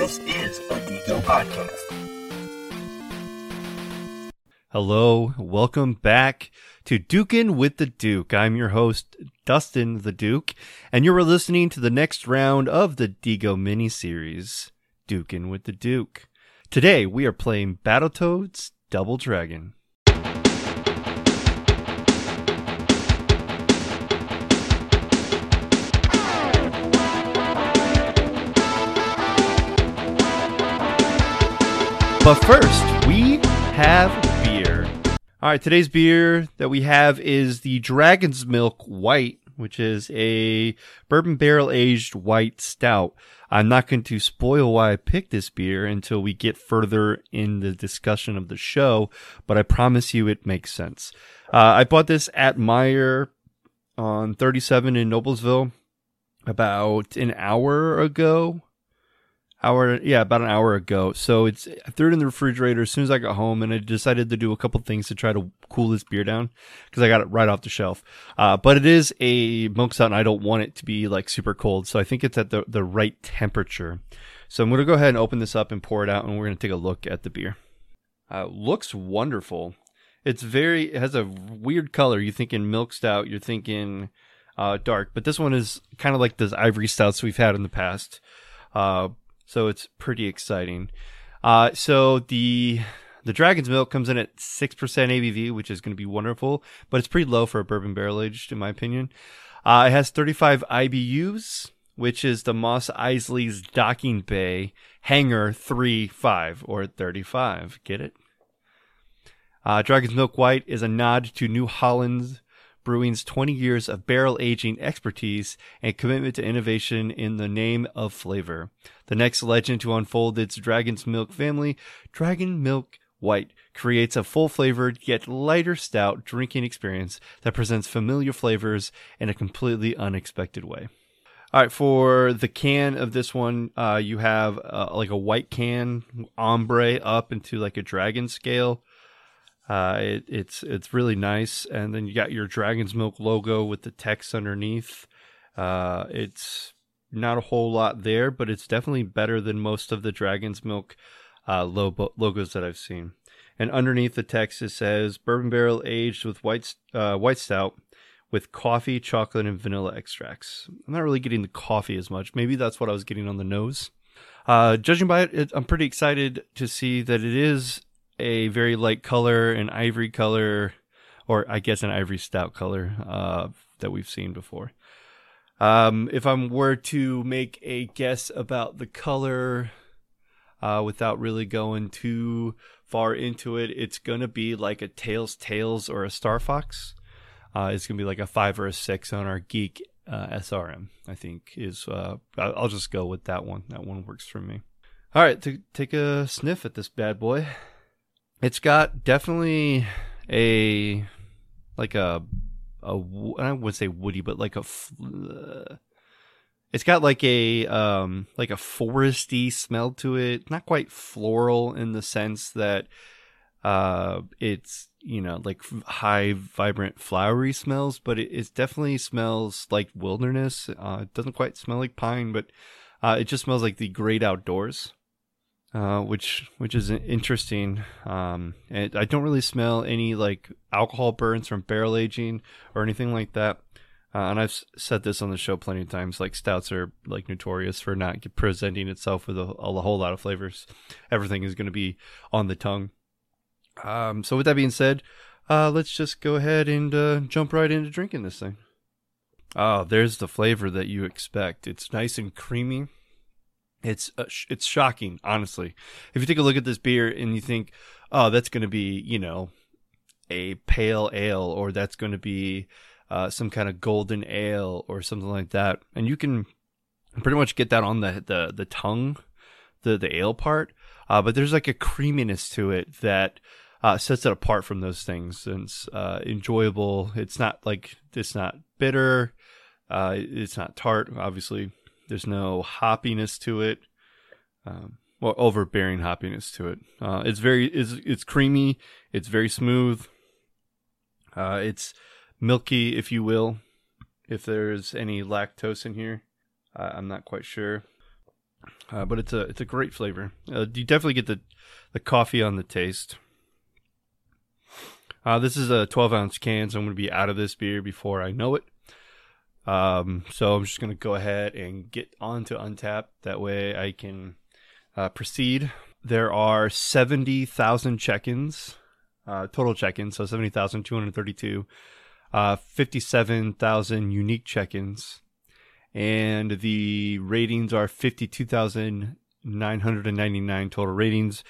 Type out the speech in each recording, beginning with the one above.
This is a Deco podcast. Hello, welcome back to Dukin with the Duke. I'm your host, Dustin the Duke, and you're listening to the next round of the Digo miniseries, Dukin with the Duke. Today we are playing Battletoads Double Dragon. But first, we have beer. All right, today's beer that we have is the Dragon's Milk White, which is a bourbon barrel aged white stout. I'm not going to spoil why I picked this beer until we get further in the discussion of the show, but I promise you it makes sense. Uh, I bought this at Meijer on 37 in Noblesville about an hour ago hour yeah about an hour ago. So it's i threw it in the refrigerator as soon as i got home and i decided to do a couple things to try to cool this beer down because i got it right off the shelf. Uh, but it is a milk stout and i don't want it to be like super cold so i think it's at the, the right temperature. So i'm going to go ahead and open this up and pour it out and we're going to take a look at the beer. Uh, looks wonderful. It's very it has a weird color. You're thinking milk stout you're thinking uh, dark but this one is kind of like those ivory stouts we've had in the past. Uh, so it's pretty exciting. Uh, so the the Dragon's Milk comes in at six percent ABV, which is going to be wonderful, but it's pretty low for a bourbon barrel aged, in my opinion. Uh, it has 35 IBUs, which is the Mos Eisley's Docking Bay Hangar 3.5 or 35. Get it? Uh, Dragon's Milk White is a nod to New Holland's Brewing's 20 years of barrel aging expertise and commitment to innovation in the name of flavor. The next legend to unfold its Dragon's Milk family, Dragon Milk White, creates a full flavored yet lighter stout drinking experience that presents familiar flavors in a completely unexpected way. All right, for the can of this one, uh, you have uh, like a white can ombre up into like a dragon scale. Uh, it, it's it's really nice, and then you got your Dragon's Milk logo with the text underneath. Uh, it's not a whole lot there, but it's definitely better than most of the Dragon's Milk uh, logo, logos that I've seen. And underneath the text it says bourbon barrel aged with white uh, white stout with coffee, chocolate, and vanilla extracts. I'm not really getting the coffee as much. Maybe that's what I was getting on the nose. Uh, judging by it, it, I'm pretty excited to see that it is a very light color, an ivory color, or I guess an ivory stout color uh, that we've seen before. Um, if I were to make a guess about the color uh, without really going too far into it, it's going to be like a Tails Tails or a Star Fox. Uh, it's going to be like a five or a six on our Geek uh, SRM, I think is, uh, I'll just go with that one. That one works for me. All right, to take a sniff at this bad boy it's got definitely a like a a I wouldn't say woody, but like a uh, it's got like a um like a foresty smell to it. Not quite floral in the sense that uh it's you know like high vibrant flowery smells, but it, it definitely smells like wilderness. Uh, it doesn't quite smell like pine, but uh, it just smells like the great outdoors. Uh, which which is interesting. Um, and I don't really smell any like alcohol burns from barrel aging or anything like that. Uh, and I've said this on the show plenty of times. Like stouts are like notorious for not presenting itself with a, a whole lot of flavors. Everything is going to be on the tongue. Um, so with that being said, uh, let's just go ahead and uh, jump right into drinking this thing. Oh, there's the flavor that you expect. It's nice and creamy. It's uh, it's shocking, honestly. If you take a look at this beer and you think, "Oh, that's going to be, you know, a pale ale or that's going to be uh, some kind of golden ale or something like that." And you can pretty much get that on the the the tongue, the the ale part. Uh, but there's like a creaminess to it that uh, sets it apart from those things. And it's uh, enjoyable. It's not like it's not bitter. Uh, it's not tart, obviously there's no hoppiness to it, um, or overbearing hoppiness to it. Uh, it's very it's it's creamy. It's very smooth. Uh, it's milky, if you will. If there's any lactose in here, uh, I'm not quite sure. uh, but it's a it's a great flavor. Uh, you definitely get the the coffee on the taste. Uh, this is a 12 ounce can, so I'm going to be out of this beer before I know it. Um, so I'm just going to go ahead and get on to Untappd. That way I can uh, proceed. There are 70,000 check ins, uh, total check ins, so 70,232, uh, 57,000 unique check ins, and the ratings are 52,999 total ratings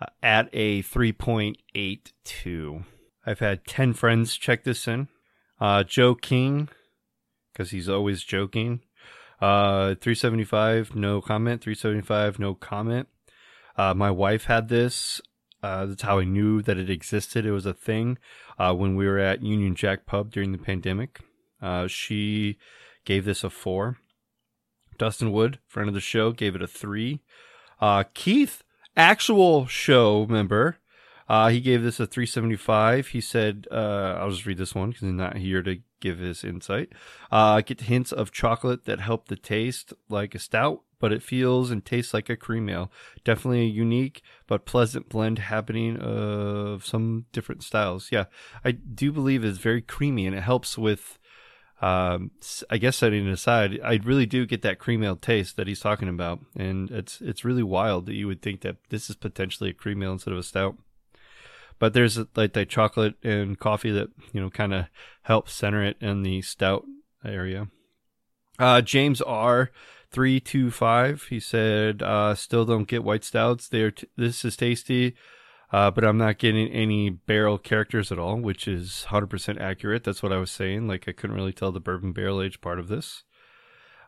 uh, at a 3.82. I've had 10 friends check this in. Uh, Joe King, because he's always joking. Uh, 375, no comment. 375, no comment. Uh, my wife had this. Uh, that's how I knew that it existed. It was a thing uh, when we were at Union Jack Pub during the pandemic. Uh, she gave this a four. Dustin Wood, friend of the show, gave it a three. Uh, Keith, actual show member, uh, he gave this a 375. He said, uh, I'll just read this one because he's not here to give his insight. Uh, get hints of chocolate that help the taste like a stout, but it feels and tastes like a cream ale. Definitely a unique but pleasant blend happening of some different styles. Yeah, I do believe it's very creamy and it helps with, um, I guess setting it aside, I really do get that cream ale taste that he's talking about. And it's, it's really wild that you would think that this is potentially a cream ale instead of a stout but there's like the chocolate and coffee that you know kind of helps center it in the stout area. Uh, James R. Three two five. He said, uh, "Still don't get white stouts. T- this is tasty, uh, but I'm not getting any barrel characters at all, which is 100% accurate. That's what I was saying. Like I couldn't really tell the bourbon barrel age part of this."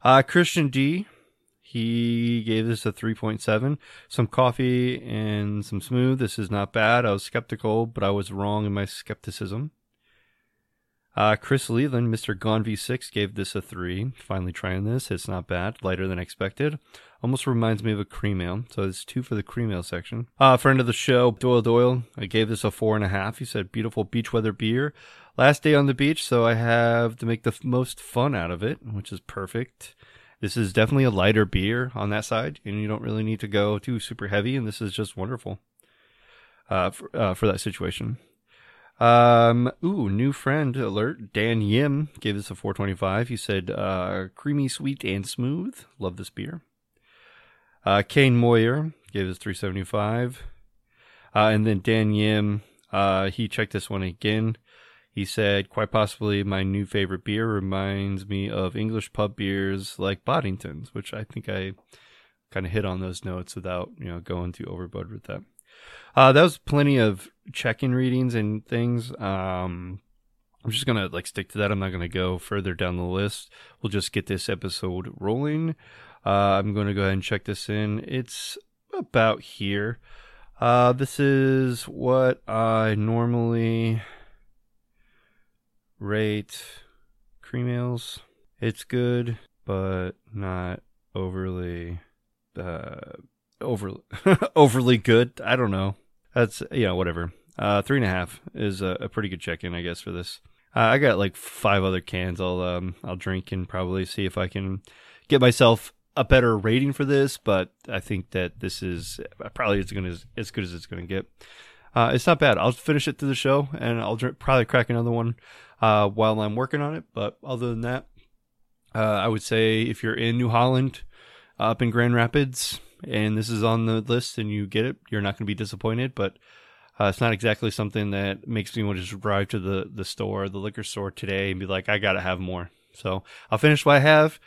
Uh, Christian D. He gave this a 3.7. Some coffee and some smooth. This is not bad. I was skeptical, but I was wrong in my skepticism. Uh, Chris Leland, Mr. Gone V6, gave this a 3. Finally trying this. It's not bad. Lighter than expected. Almost reminds me of a cream ale. So it's 2 for the cream ale section. Uh, friend of the show, Doyle Doyle, I gave this a 4.5. He said, beautiful beach weather beer. Last day on the beach, so I have to make the most fun out of it, which is perfect. This is definitely a lighter beer on that side, and you don't really need to go too super heavy. And this is just wonderful uh, for, uh, for that situation. Um, ooh, new friend alert. Dan Yim gave this a 425. He said, uh, creamy, sweet, and smooth. Love this beer. Uh, Kane Moyer gave us 375. Uh, and then Dan Yim, uh, he checked this one again. He said, quite possibly my new favorite beer reminds me of English pub beers like Boddington's, which I think I kind of hit on those notes without, you know, going too overboard with that. Uh, that was plenty of check-in readings and things. Um, I'm just gonna like stick to that. I'm not gonna go further down the list. We'll just get this episode rolling. Uh, I'm gonna go ahead and check this in. It's about here. Uh, this is what I normally rate cream ales. It's good, but not overly uh over overly good. I don't know. That's you know whatever. Uh, three and a half is a, a pretty good check in, I guess, for this. Uh, I got like five other cans. I'll um I'll drink and probably see if I can get myself a better rating for this. But I think that this is probably as good as as good as it's going to get. Uh, it's not bad. I'll finish it through the show, and I'll drink, probably crack another one uh, while I'm working on it. But other than that, uh, I would say if you're in New Holland, up in Grand Rapids, and this is on the list and you get it, you're not going to be disappointed. But uh, it's not exactly something that makes me want to just drive to the, the store, the liquor store today and be like, I got to have more. So I'll finish what I have.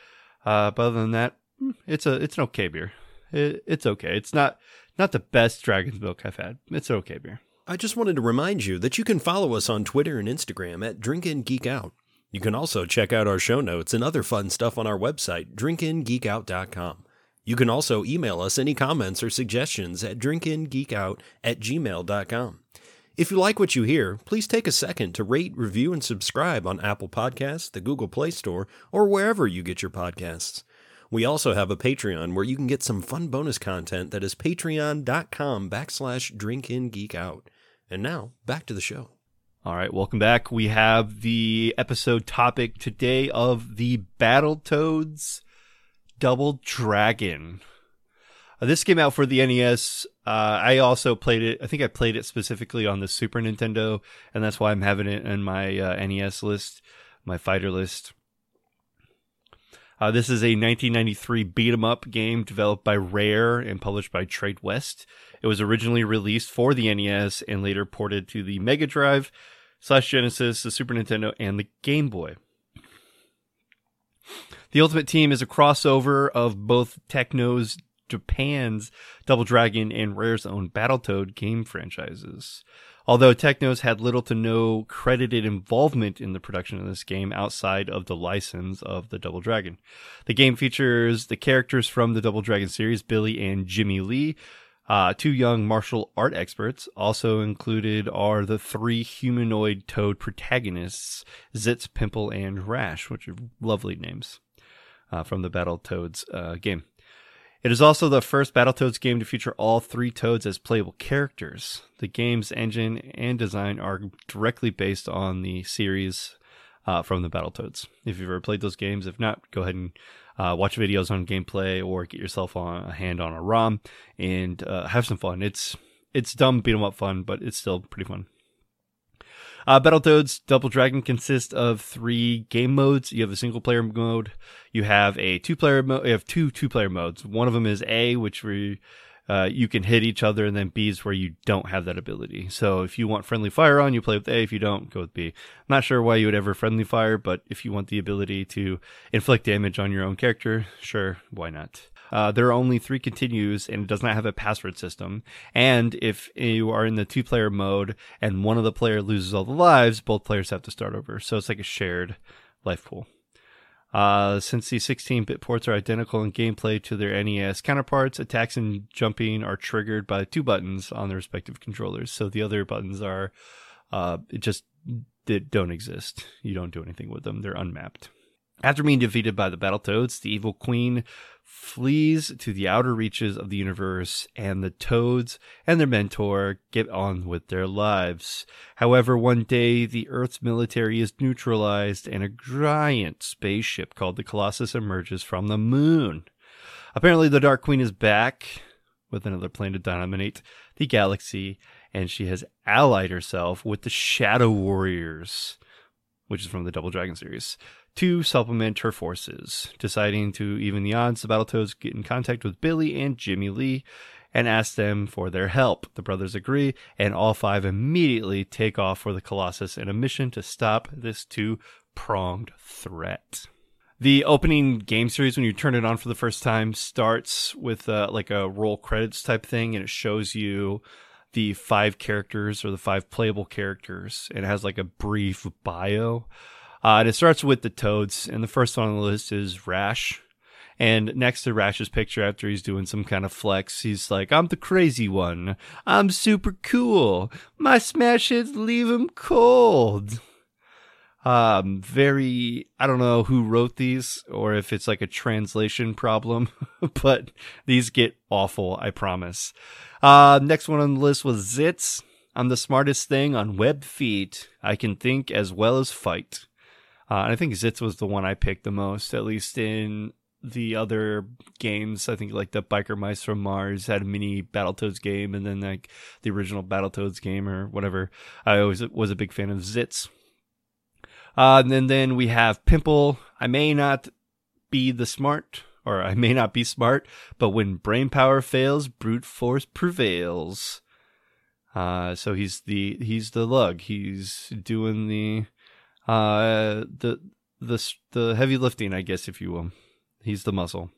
Uh, but other than that, hmm, it's a it's an okay beer. It, it's okay. It's not not the best Dragon's Milk I've had. It's okay beer. I just wanted to remind you that you can follow us on Twitter and Instagram at Drink and Geek Out. You can also check out our show notes and other fun stuff on our website, drinkandgeekout.com. You can also email us any comments or suggestions at drinkandgeekout at gmail.com. If you like what you hear, please take a second to rate, review, and subscribe on Apple Podcasts, the Google Play Store, or wherever you get your podcasts. We also have a Patreon where you can get some fun bonus content that is patreon.com backslash drinkandgeekout. And now, back to the show. All right, welcome back. We have the episode topic today of the Battletoads Double Dragon. Uh, this came out for the NES. Uh, I also played it. I think I played it specifically on the Super Nintendo, and that's why I'm having it in my uh, NES list, my fighter list. Uh, this is a 1993 beat 'em up game developed by Rare and published by Tradewest. It was originally released for the NES and later ported to the Mega Drive, slash Genesis, the Super Nintendo, and the Game Boy. The Ultimate Team is a crossover of both Technos Japan's Double Dragon and Rare's own Battletoad game franchises. Although Technos had little to no credited involvement in the production of this game outside of the license of the Double Dragon. The game features the characters from the Double Dragon series, Billy and Jimmy Lee, uh, two young martial art experts. Also included are the three humanoid toad protagonists, Zitz, Pimple, and Rash, which are lovely names uh, from the Battletoads uh, game. It is also the first Battletoads game to feature all three Toads as playable characters. The game's engine and design are directly based on the series uh, from the Battletoads. If you've ever played those games, if not, go ahead and uh, watch videos on gameplay or get yourself on a hand on a ROM and uh, have some fun. It's it's dumb beat 'em up fun, but it's still pretty fun. Uh, Battletoads Double Dragon consists of three game modes. You have a single player mode. You have a two player mode. You have two two player modes. One of them is A, which we uh, you can hit each other, and then B is where you don't have that ability. So if you want friendly fire on, you play with A. If you don't, go with B. I'm not sure why you would ever friendly fire, but if you want the ability to inflict damage on your own character, sure, why not? Uh, there are only three continues and it does not have a password system. And if you are in the two player mode and one of the player loses all the lives, both players have to start over. So it's like a shared life pool. Uh, since the 16 bit ports are identical in gameplay to their NES counterparts, attacks and jumping are triggered by two buttons on the respective controllers. So the other buttons are uh, just they don't exist. You don't do anything with them, they're unmapped. After being defeated by the Battletoads, the evil queen flees to the outer reaches of the universe, and the Toads and their mentor get on with their lives. However, one day the Earth's military is neutralized, and a giant spaceship called the Colossus emerges from the moon. Apparently, the Dark Queen is back with another plan to dominate the galaxy, and she has allied herself with the Shadow Warriors, which is from the Double Dragon series to supplement her forces. Deciding to even the odds, the Battletoads get in contact with Billy and Jimmy Lee and ask them for their help. The brothers agree, and all five immediately take off for the Colossus in a mission to stop this two pronged threat. The opening game series, when you turn it on for the first time, starts with uh, like a roll credits type thing, and it shows you the five characters or the five playable characters. And it has like a brief bio. Uh, and it starts with the Toads, and the first one on the list is Rash. And next to Rash's picture, after he's doing some kind of flex, he's like, I'm the crazy one. I'm super cool. My smash hits leave him cold. Um, very, I don't know who wrote these or if it's like a translation problem, but these get awful, I promise. Uh, next one on the list was Zitz. I'm the smartest thing on web feet. I can think as well as fight. Uh, and I think Zitz was the one I picked the most, at least in the other games. I think like the Biker Mice from Mars had a mini Battletoads game, and then like the original Battletoads game or whatever. I always was a big fan of Zitz. Uh, and then, then we have Pimple. I may not be the smart, or I may not be smart, but when brain power fails, brute force prevails. Uh, so he's the he's the lug. He's doing the uh, the the the heavy lifting, I guess, if you will. He's the muscle.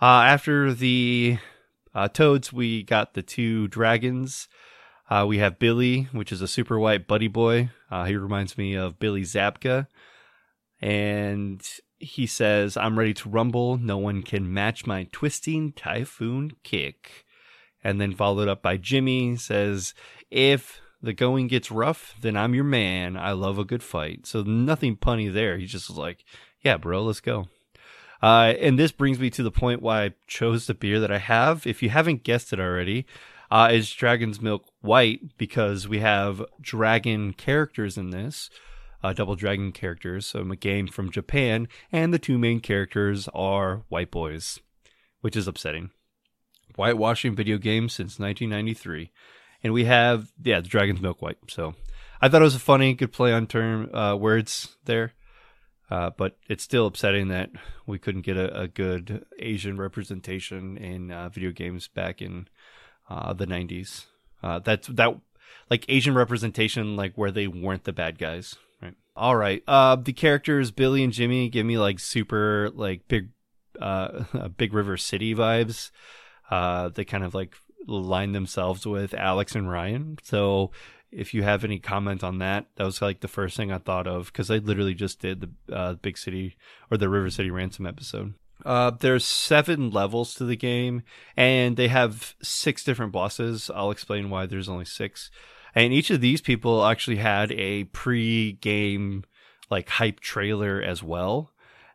Uh, after the uh, toads, we got the two dragons. Uh, we have Billy, which is a super white buddy boy. Uh, he reminds me of Billy Zabka. And he says, I'm ready to rumble. No one can match my twisting typhoon kick. And then followed up by Jimmy says, If the going gets rough, then I'm your man. I love a good fight. So nothing punny there. He just was like, yeah, bro, let's go. Uh, and this brings me to the point why I chose the beer that I have. If you haven't guessed it already, uh, Dragon's Milk White because we have dragon characters in this, uh, double dragon characters. So a game from Japan, and the two main characters are white boys, which is upsetting. whitewashing video games since 1993. And we have, yeah, the Dragon's Milk White. So I thought it was a funny, good play on term uh, words there. Uh, but it's still upsetting that we couldn't get a, a good Asian representation in uh, video games back in uh, the 90s. Uh, that's that like Asian representation, like where they weren't the bad guys. Right. All right. Uh, the characters Billy and Jimmy give me like super like big, uh, Big River City vibes. Uh, they kind of like line themselves with Alex and Ryan. So if you have any comment on that, that was like the first thing I thought of because I literally just did the uh, Big City or the River City Ransom episode. Uh, there's seven levels to the game, and they have six different bosses. I'll explain why there's only six. And each of these people actually had a pre-game like hype trailer as well.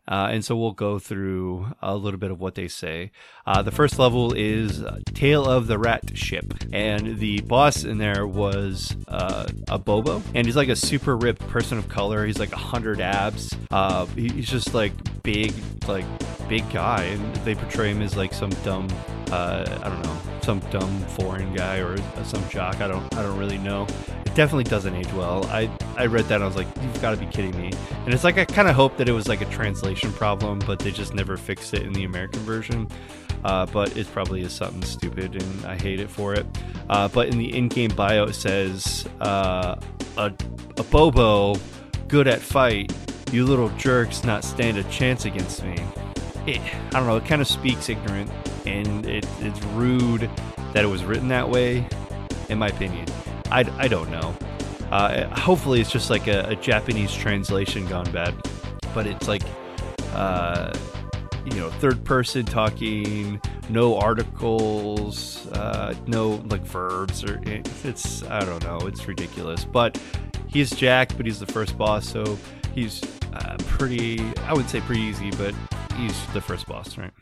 Uh, and so we'll go through a little bit of what they say. Uh, the first level is Tale of the Rat Ship, and the boss in there was uh, Abobo, and he's like a super ripped person of color. He's like a hundred abs. Uh, he's just like big, like big guy, and they portray him as like some dumb, uh, I don't know, some dumb foreign guy or some jock. I don't, I don't really know definitely doesn't age well. I I read that and I was like, you've got to be kidding me. And it's like I kind of hope that it was like a translation problem, but they just never fixed it in the American version. Uh, but it probably is something stupid, and I hate it for it. Uh, but in the in-game bio, it says uh, a Abobo, good at fight. You little jerks, not stand a chance against me. It, I don't know. It kind of speaks ignorant, and it, it's rude that it was written that way, in my opinion. I, I don't know. Uh, hopefully, it's just like a, a, Japanese translation gone bad, but it's like, uh, you know, third person talking, no articles, uh, no like verbs, or it's I don't know, it's ridiculous. But he's Jack, but he's the first boss, so he's uh, pretty. I would say pretty easy, but he's the first boss, right?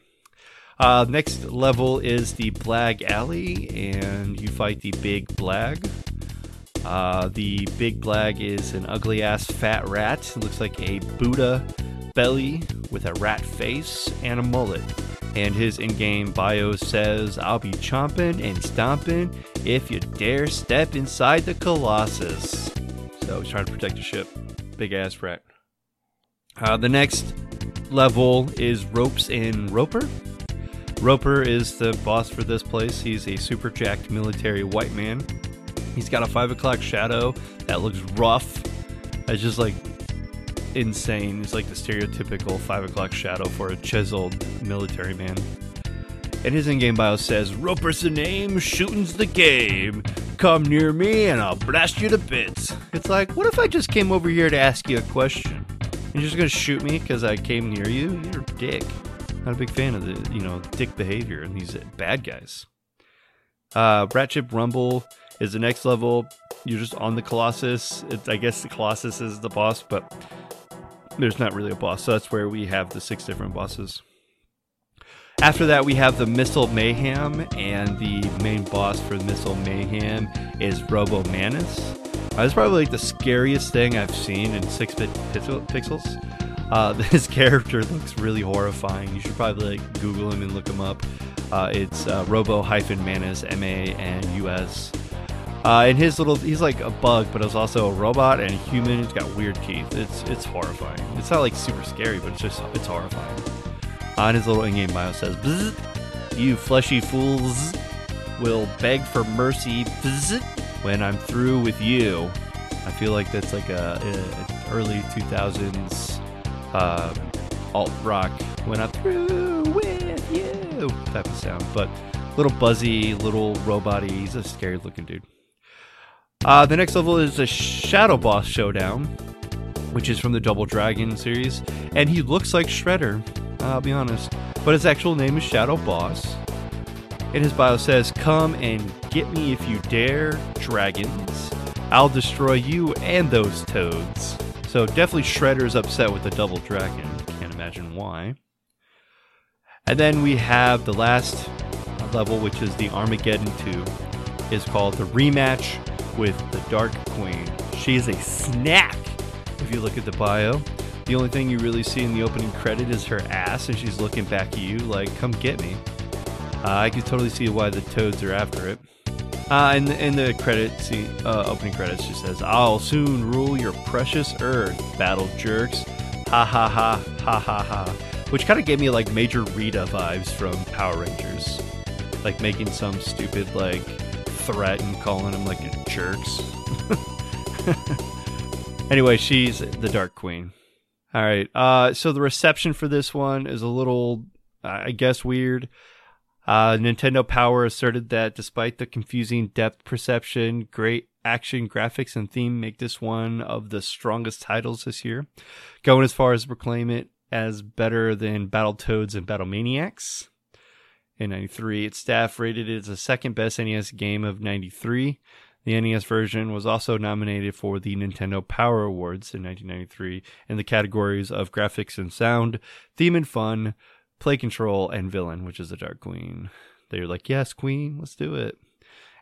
Uh, next level is the Blag Alley, and you fight the Big Blag. Uh, the big blag is an ugly ass fat rat. It looks like a Buddha belly with a rat face and a mullet. And his in game bio says, I'll be chomping and stomping if you dare step inside the Colossus. So he's trying to protect the ship. Big ass rat. Uh, the next level is Ropes and Roper. Roper is the boss for this place. He's a super jacked military white man He's got a five o'clock shadow that looks rough. It's just like insane. It's like the stereotypical five o'clock shadow for a chiseled military man. And his in-game bio says, "Roper's the name, shooting's the game. Come near me and I'll blast you to bits." It's like, what if I just came over here to ask you a question? You're just gonna shoot me because I came near you? You're a dick. Not a big fan of the, you know, dick behavior and these bad guys. Uh, Ratchet Rumble is the next level. You're just on the Colossus. I guess the Colossus is the boss, but there's not really a boss. So that's where we have the six different bosses. After that, we have the Missile Mayhem, and the main boss for Missile Mayhem is Robo Manus. Uh, probably like the scariest thing I've seen in 6 bit pixels. Uh, this character looks really horrifying. You should probably like Google him and look him up. Uh, it's uh, Robo hyphen Manus, M A N U S. Uh, and his little, he's like a bug, but it's also a robot and a human. He's got weird teeth. It's it's horrifying. It's not like super scary, but it's just it's horrifying. Uh, and his little in-game bio says, "You fleshy fools will beg for mercy when I'm through with you." I feel like that's like a, a early 2000s uh, alt rock when I'm through with you type of sound, but little buzzy, little robot He's a scary looking dude. Uh, the next level is a Shadow Boss Showdown, which is from the Double Dragon series, and he looks like Shredder, I'll be honest, but his actual name is Shadow Boss. And his bio says, Come and get me if you dare, dragons. I'll destroy you and those toads. So definitely Shredder's upset with the Double Dragon. Can't imagine why. And then we have the last level, which is the Armageddon 2. Is called the rematch with the Dark Queen. She is a snack if you look at the bio. The only thing you really see in the opening credit is her ass, and she's looking back at you like, come get me. Uh, I can totally see why the Toads are after it. Uh, and, and the credit uh, opening credits she says, I'll soon rule your precious earth, battle jerks. Ha ha ha ha ha ha. Which kind of gave me like Major Rita vibes from Power Rangers. Like making some stupid like threat and calling them like jerks. anyway, she's the Dark Queen. All right. Uh, so the reception for this one is a little, I guess, weird. Uh, Nintendo Power asserted that despite the confusing depth perception, great action graphics and theme make this one of the strongest titles this year, going as far as to proclaim it as better than Battletoads and Battle Maniacs. In 93, its staff rated it as the second best NES game of 93. The NES version was also nominated for the Nintendo Power Awards in 1993 in the categories of graphics and sound, theme and fun, play control, and villain, which is the Dark Queen. They're like, yes, Queen, let's do it.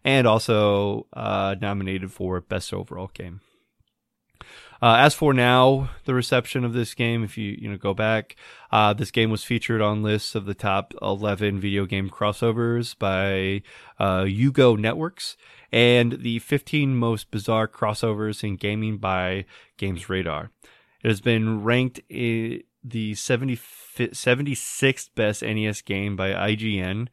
And also uh, nominated for Best Overall Game. Uh, as for now, the reception of this game, if you you know go back, uh, this game was featured on lists of the top 11 video game crossovers by uh, UGO Networks and the 15 most bizarre crossovers in gaming by Games Radar. It has been ranked the 70, 76th best NES game by IGN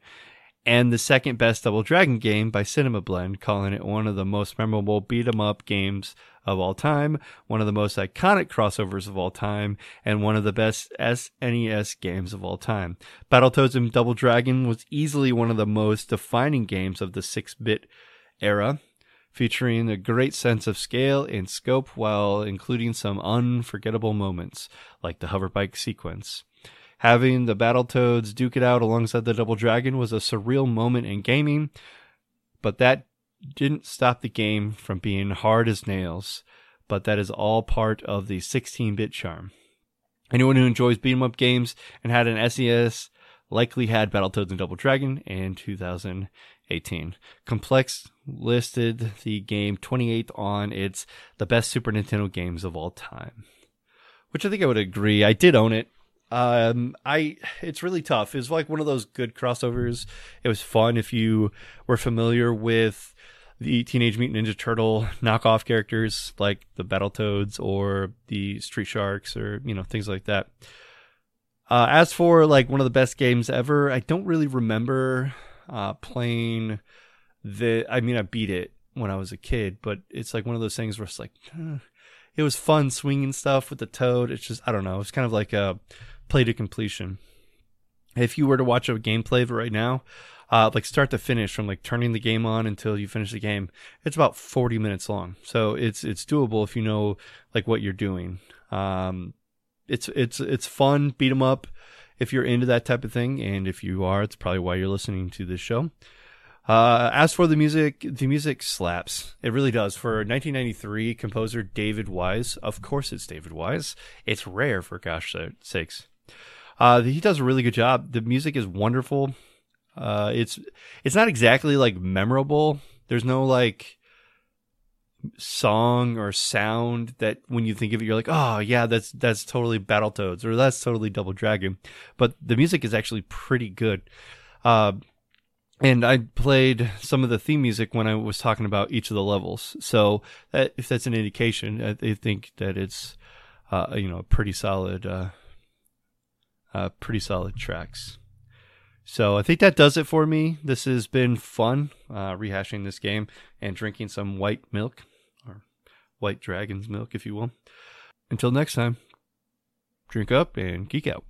and the second best Double Dragon game by Cinema Blend, calling it one of the most memorable beat 'em up games of all time, one of the most iconic crossovers of all time, and one of the best SNES games of all time. Battletoads and Double Dragon was easily one of the most defining games of the 6-bit era, featuring a great sense of scale and scope while including some unforgettable moments, like the hoverbike sequence. Having the Battletoads duke it out alongside the Double Dragon was a surreal moment in gaming, but that didn't stop the game from being hard as nails. But that is all part of the 16 bit charm. Anyone who enjoys beat 'em up games and had an SES likely had Battletoads and Double Dragon in 2018. Complex listed the game 28th on its the best Super Nintendo games of all time, which I think I would agree. I did own it. Um, I it's really tough. It's like one of those good crossovers. It was fun if you were familiar with the Teenage Mutant Ninja Turtle knockoff characters like the Battletoads or the Street Sharks or you know things like that. Uh, as for like one of the best games ever, I don't really remember uh, playing the. I mean, I beat it when I was a kid, but it's like one of those things where it's like. It was fun swinging stuff with the toad. It's just I don't know. It's kind of like a play to completion. If you were to watch a gameplay of it right now, uh, like start to finish, from like turning the game on until you finish the game, it's about 40 minutes long. So it's it's doable if you know like what you're doing. Um, it's it's it's fun, beat 'em up if you're into that type of thing, and if you are, it's probably why you're listening to this show. Uh, as for the music, the music slaps. It really does. For 1993 composer David Wise, of course it's David Wise. It's rare for gosh sakes. Uh, he does a really good job. The music is wonderful. Uh, it's it's not exactly like memorable. There's no like song or sound that when you think of it, you're like, oh yeah, that's that's totally Battletoads or that's totally Double Dragon. But the music is actually pretty good. Uh, and I played some of the theme music when I was talking about each of the levels. So that, if that's an indication, I, I think that it's uh, you know pretty solid, uh, uh, pretty solid tracks. So I think that does it for me. This has been fun uh, rehashing this game and drinking some white milk or white dragon's milk, if you will. Until next time, drink up and geek out.